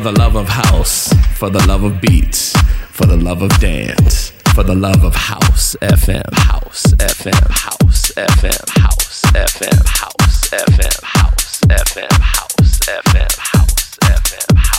For the love of house, for the love of beats, for the love of dance, for the love of house FM, house FM, house FM, house FM, house FM, house FM, house FM, house FM. House, FM.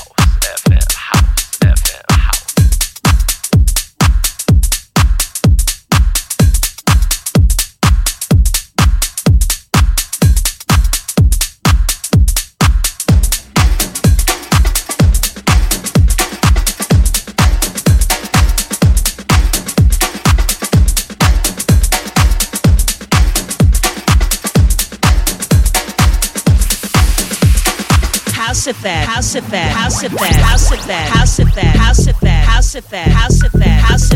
House Effect, House House Effect, House Effect, House Effect, House Effect, House Effect, House Effect, House Effect, House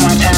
My time.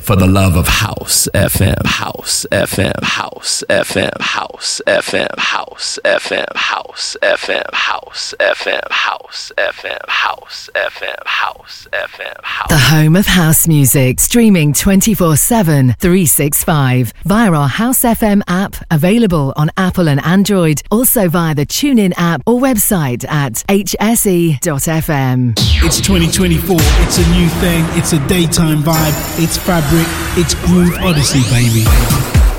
for the love of house FM, house FM, house FM, house FM, house FM, house FM, house FM, house FM, house FM, house FM, house. FM. The home of house music, streaming 24/7, 365 via our House FM app, available on Apple and Android, also via the TuneIn app or website at hse.fm. It's 2024. It's a new thing. It's a daytime vibe. It's fabric it's Groove Odyssey, baby.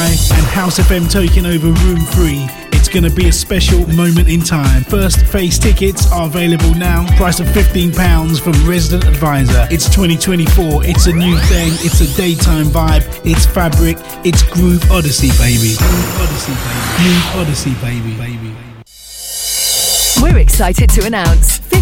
And House FM taking over Room 3. It's going to be a special moment in time. First phase tickets are available now. Price of £15 from Resident Advisor. It's 2024. It's a new thing. It's a daytime vibe. It's fabric. It's Groove Odyssey, baby. Groove Odyssey, baby. Groove Odyssey, baby. baby. We're excited to announce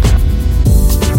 Thank you.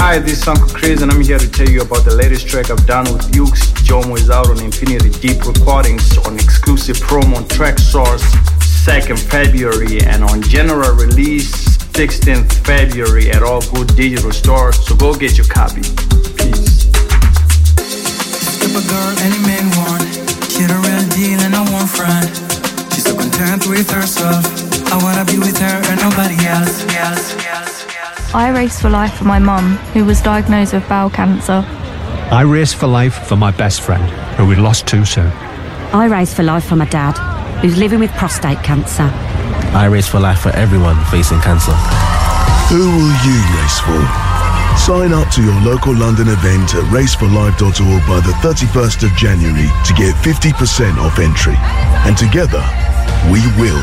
Hi, this is Uncle Chris, and I'm here to tell you about the latest track I've done with Ukes. Jomo is out on Infinity Deep Recordings on exclusive promo on Traxsource 2nd February and on general release 16th February at all good digital stores. So go get your copy. Peace. Girl any man want. Real deal and I want friend. She's so content with herself. I wanna be with her and nobody else. else, else. I race for life for my mum, who was diagnosed with bowel cancer. I race for life for my best friend, who we lost too soon. I race for life for my dad, who's living with prostate cancer. I race for life for everyone facing cancer. Who will you race for? Sign up to your local London event at raceforlife.org by the 31st of January to get 50% off entry. And together, we will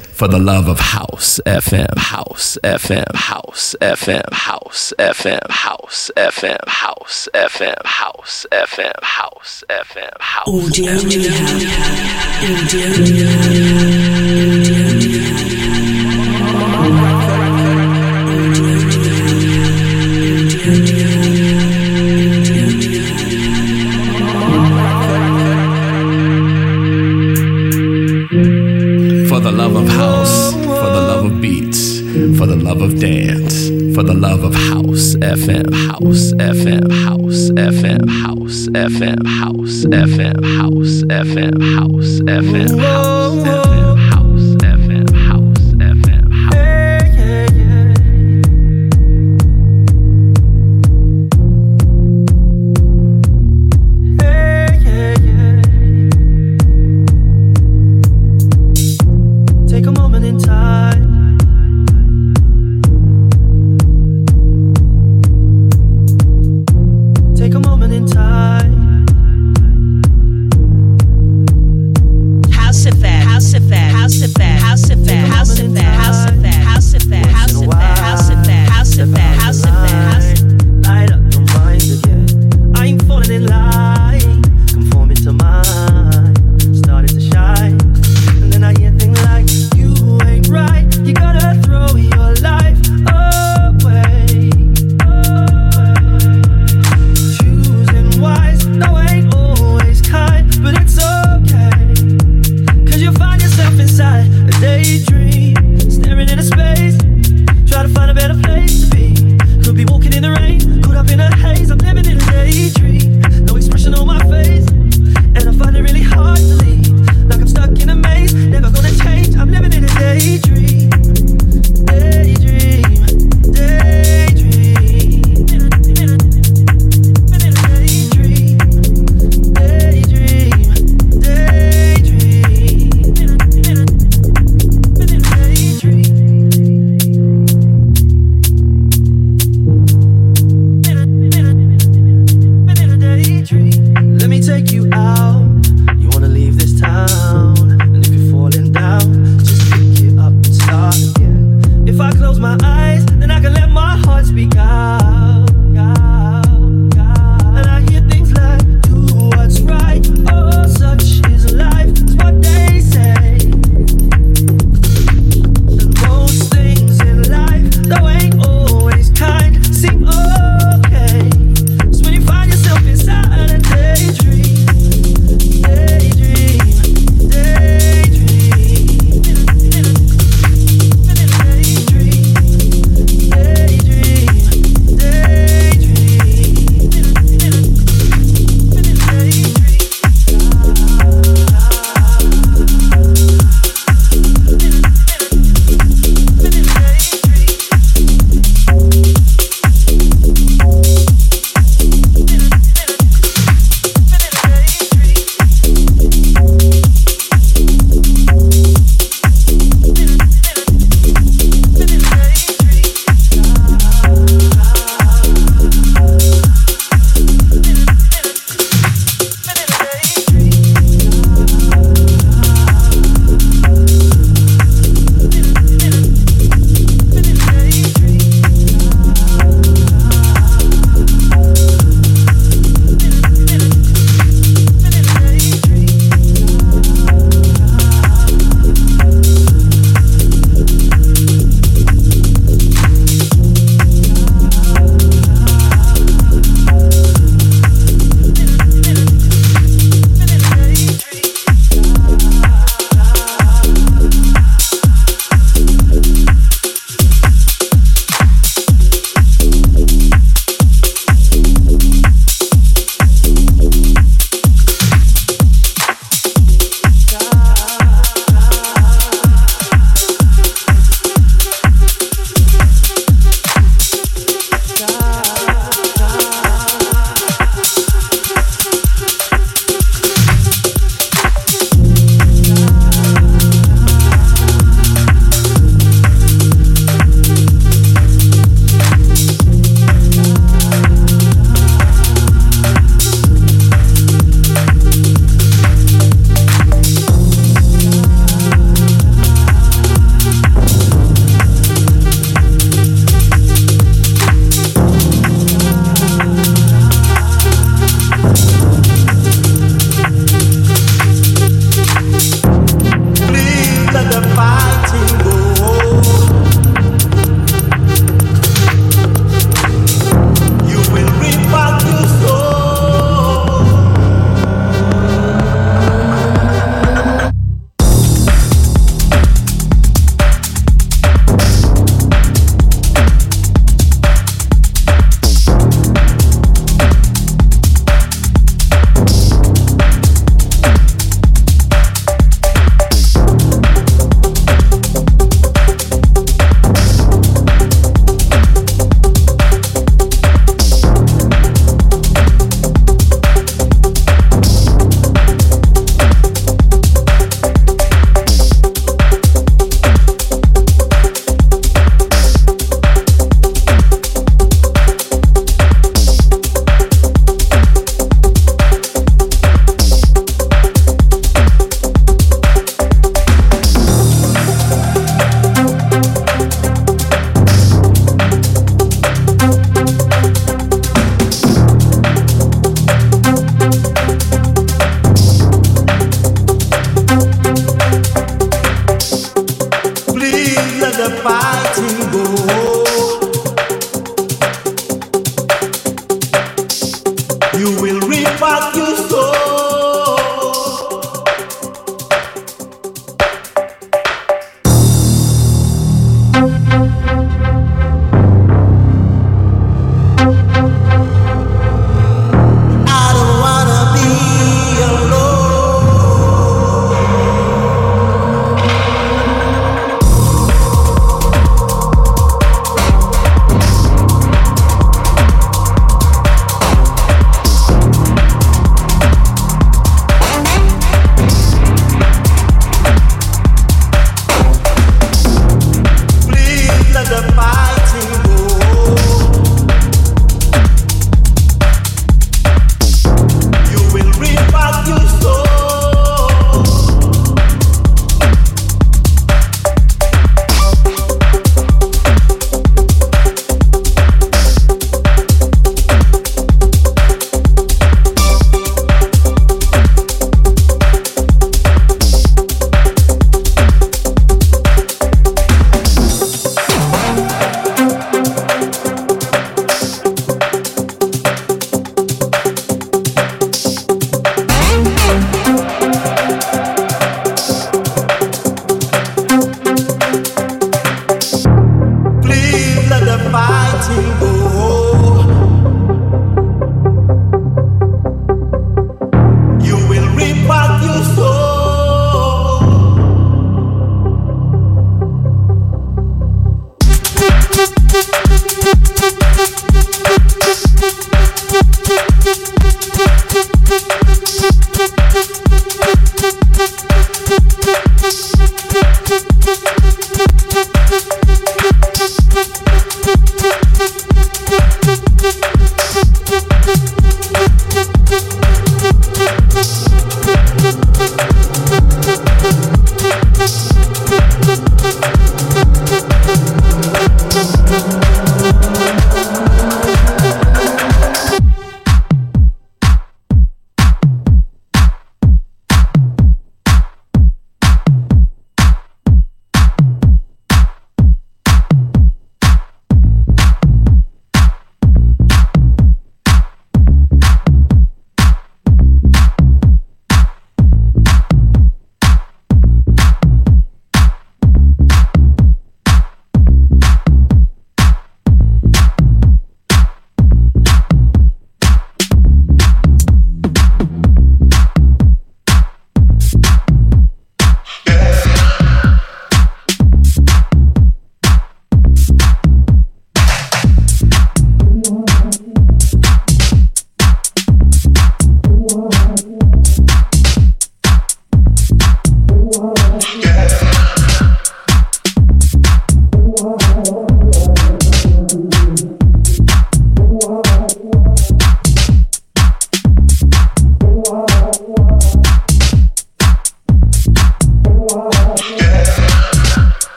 for the love of house FM, house FM, house FM, house FM, house FM, house FM, house FM, house FM, house. Audio, For for the love of dance, for the love of house FM, house FM, house FM, house FM, house FM, house FM, house FM, house FM. House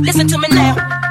Listen to me now.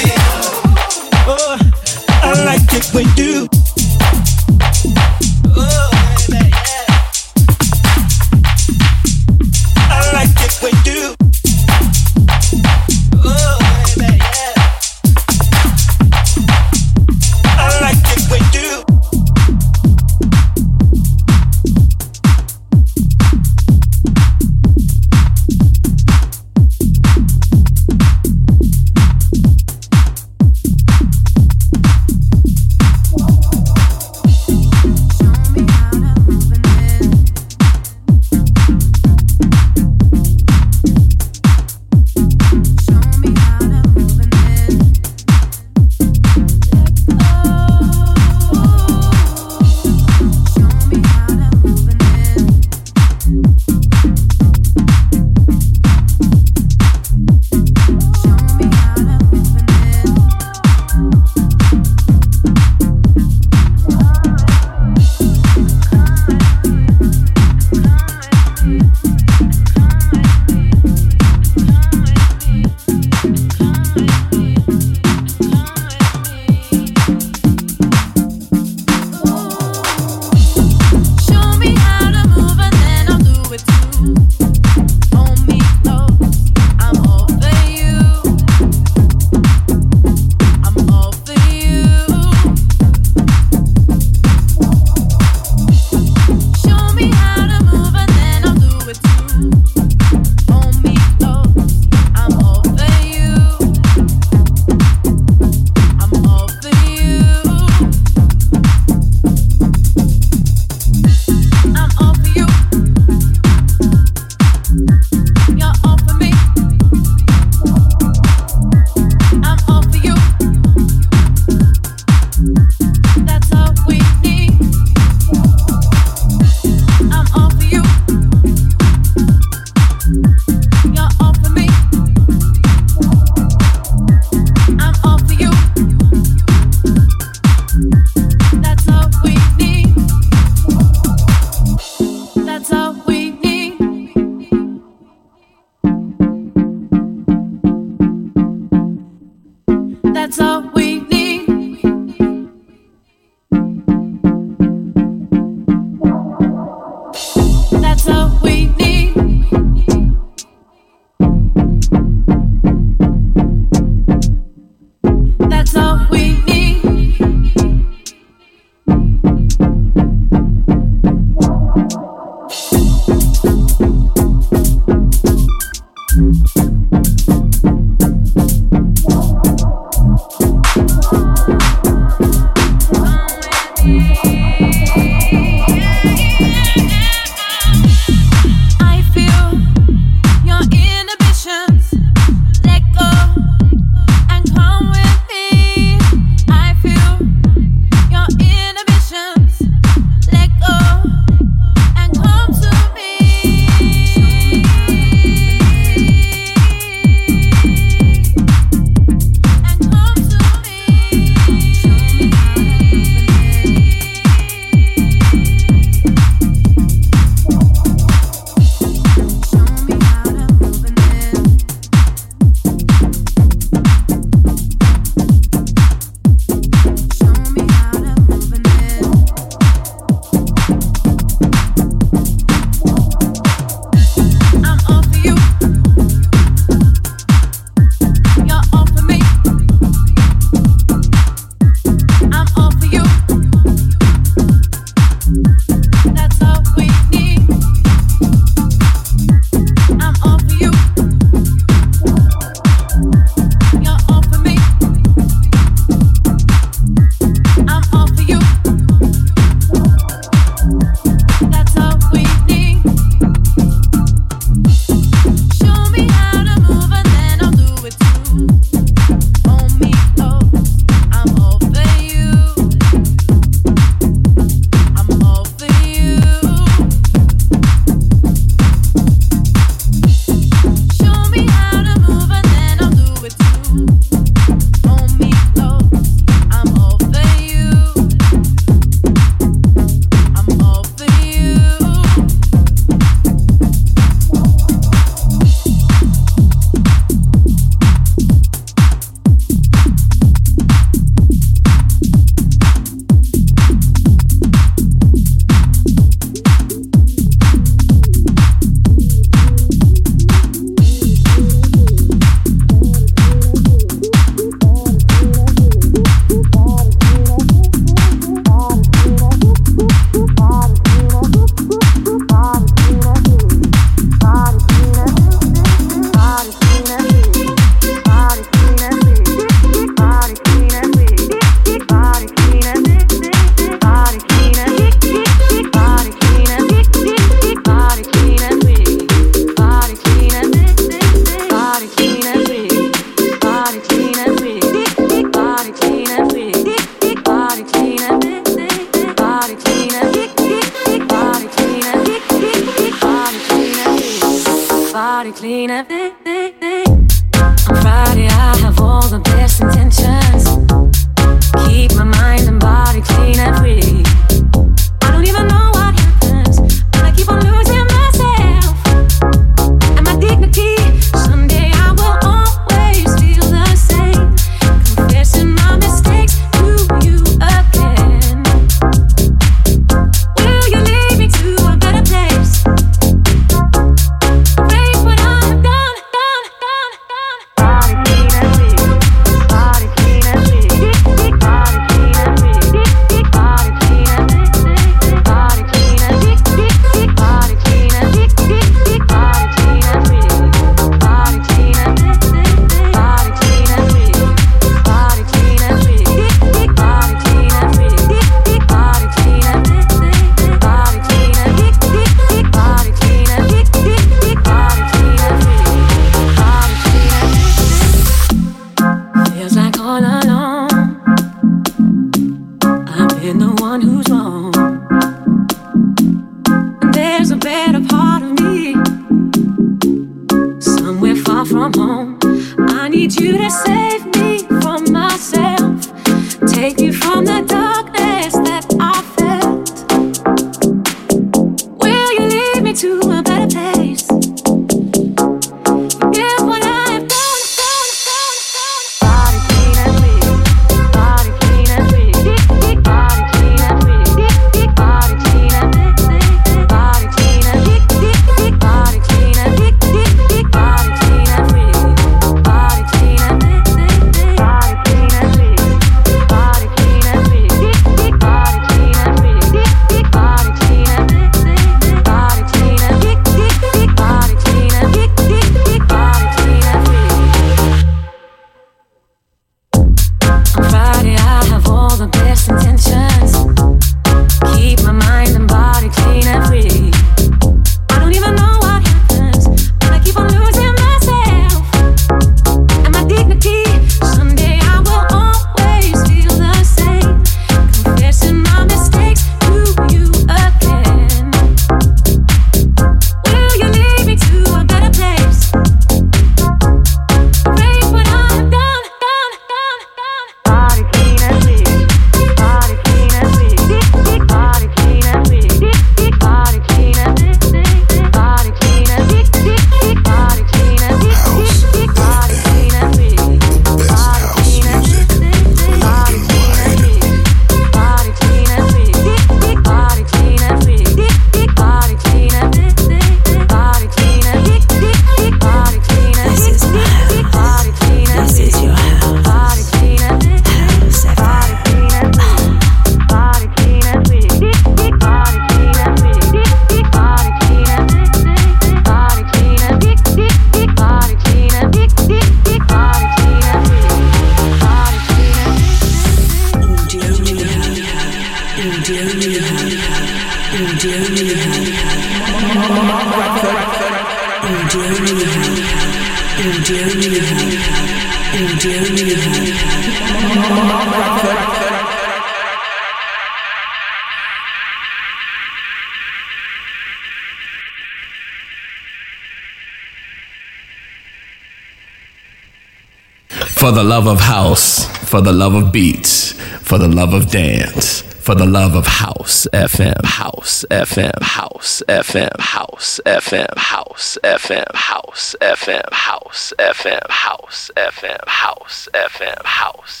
the love of beats, for the love of dance, for the love of house FM, house FM, house FM, house FM, house FM, house FM, house FM, house FM, house FM, house.